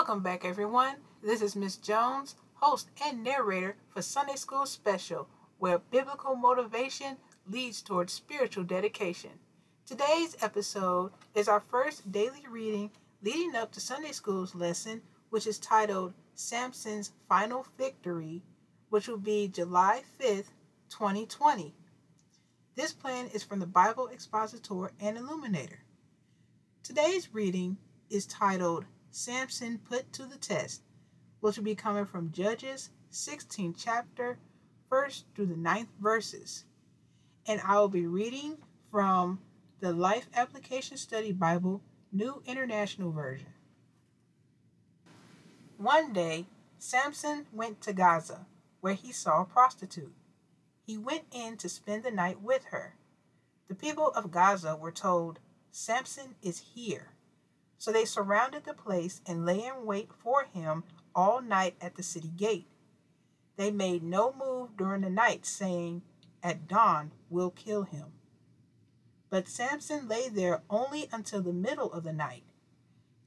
Welcome back, everyone. This is Miss Jones, host and narrator for Sunday School Special, where biblical motivation leads towards spiritual dedication. Today's episode is our first daily reading leading up to Sunday School's lesson, which is titled Samson's Final Victory, which will be July 5th, 2020. This plan is from the Bible Expositor and Illuminator. Today's reading is titled Samson Put to the Test, which will be coming from Judges 16th chapter, 1st through the 9th verses. And I will be reading from the Life Application Study Bible, New International Version. One day, Samson went to Gaza, where he saw a prostitute. He went in to spend the night with her. The people of Gaza were told, Samson is here. So they surrounded the place and lay in wait for him all night at the city gate. They made no move during the night, saying, At dawn we'll kill him. But Samson lay there only until the middle of the night.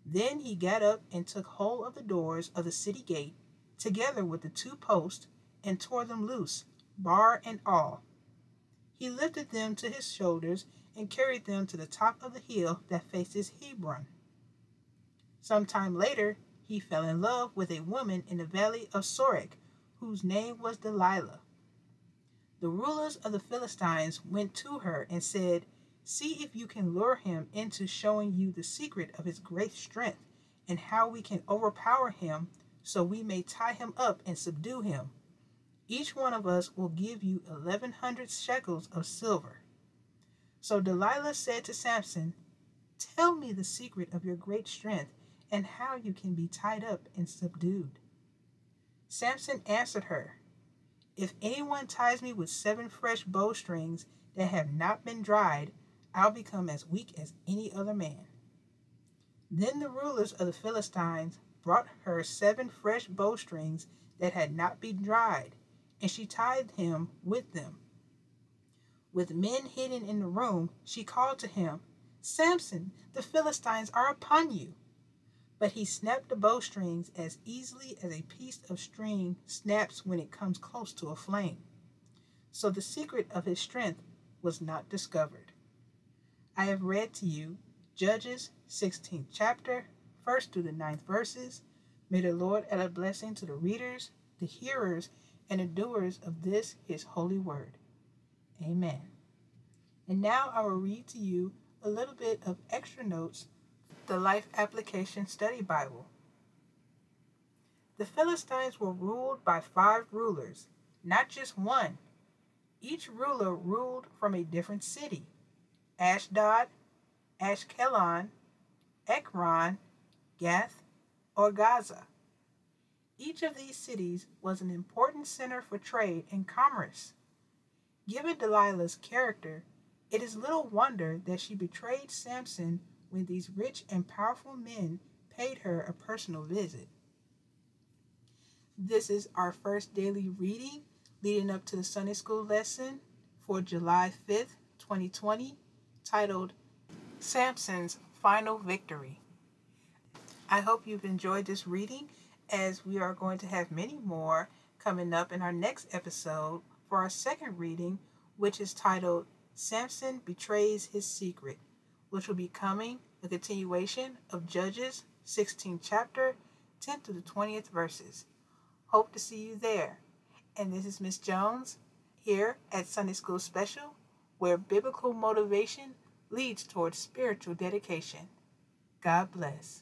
Then he got up and took hold of the doors of the city gate, together with the two posts, and tore them loose, bar and all. He lifted them to his shoulders and carried them to the top of the hill that faces Hebron. Some time later, he fell in love with a woman in the valley of Sorek, whose name was Delilah. The rulers of the Philistines went to her and said, See if you can lure him into showing you the secret of his great strength and how we can overpower him so we may tie him up and subdue him. Each one of us will give you eleven hundred shekels of silver. So Delilah said to Samson, Tell me the secret of your great strength and how you can be tied up and subdued. Samson answered her, If anyone ties me with seven fresh bowstrings that have not been dried, I'll become as weak as any other man. Then the rulers of the Philistines brought her seven fresh bowstrings that had not been dried, and she tied him with them. With men hidden in the room, she called to him, Samson, the Philistines are upon you. But he snapped the bowstrings as easily as a piece of string snaps when it comes close to a flame. So the secret of his strength was not discovered. I have read to you Judges 16th chapter, 1st through the 9th verses. May the Lord add a blessing to the readers, the hearers, and the doers of this his holy word. Amen. And now I will read to you a little bit of extra notes the Life Application Study Bible. The Philistines were ruled by five rulers, not just one. Each ruler ruled from a different city Ashdod, Ashkelon, Ekron, Gath, or Gaza. Each of these cities was an important center for trade and commerce. Given Delilah's character, it is little wonder that she betrayed Samson when these rich and powerful men paid her a personal visit. This is our first daily reading leading up to the Sunday school lesson for July 5th, 2020, titled Samson's Final Victory. I hope you've enjoyed this reading as we are going to have many more coming up in our next episode for our second reading, which is titled Samson Betrays His Secret which will be coming a continuation of Judges 16 chapter 10 to the 20th verses. Hope to see you there. And this is Miss Jones here at Sunday School Special, where biblical motivation leads towards spiritual dedication. God bless.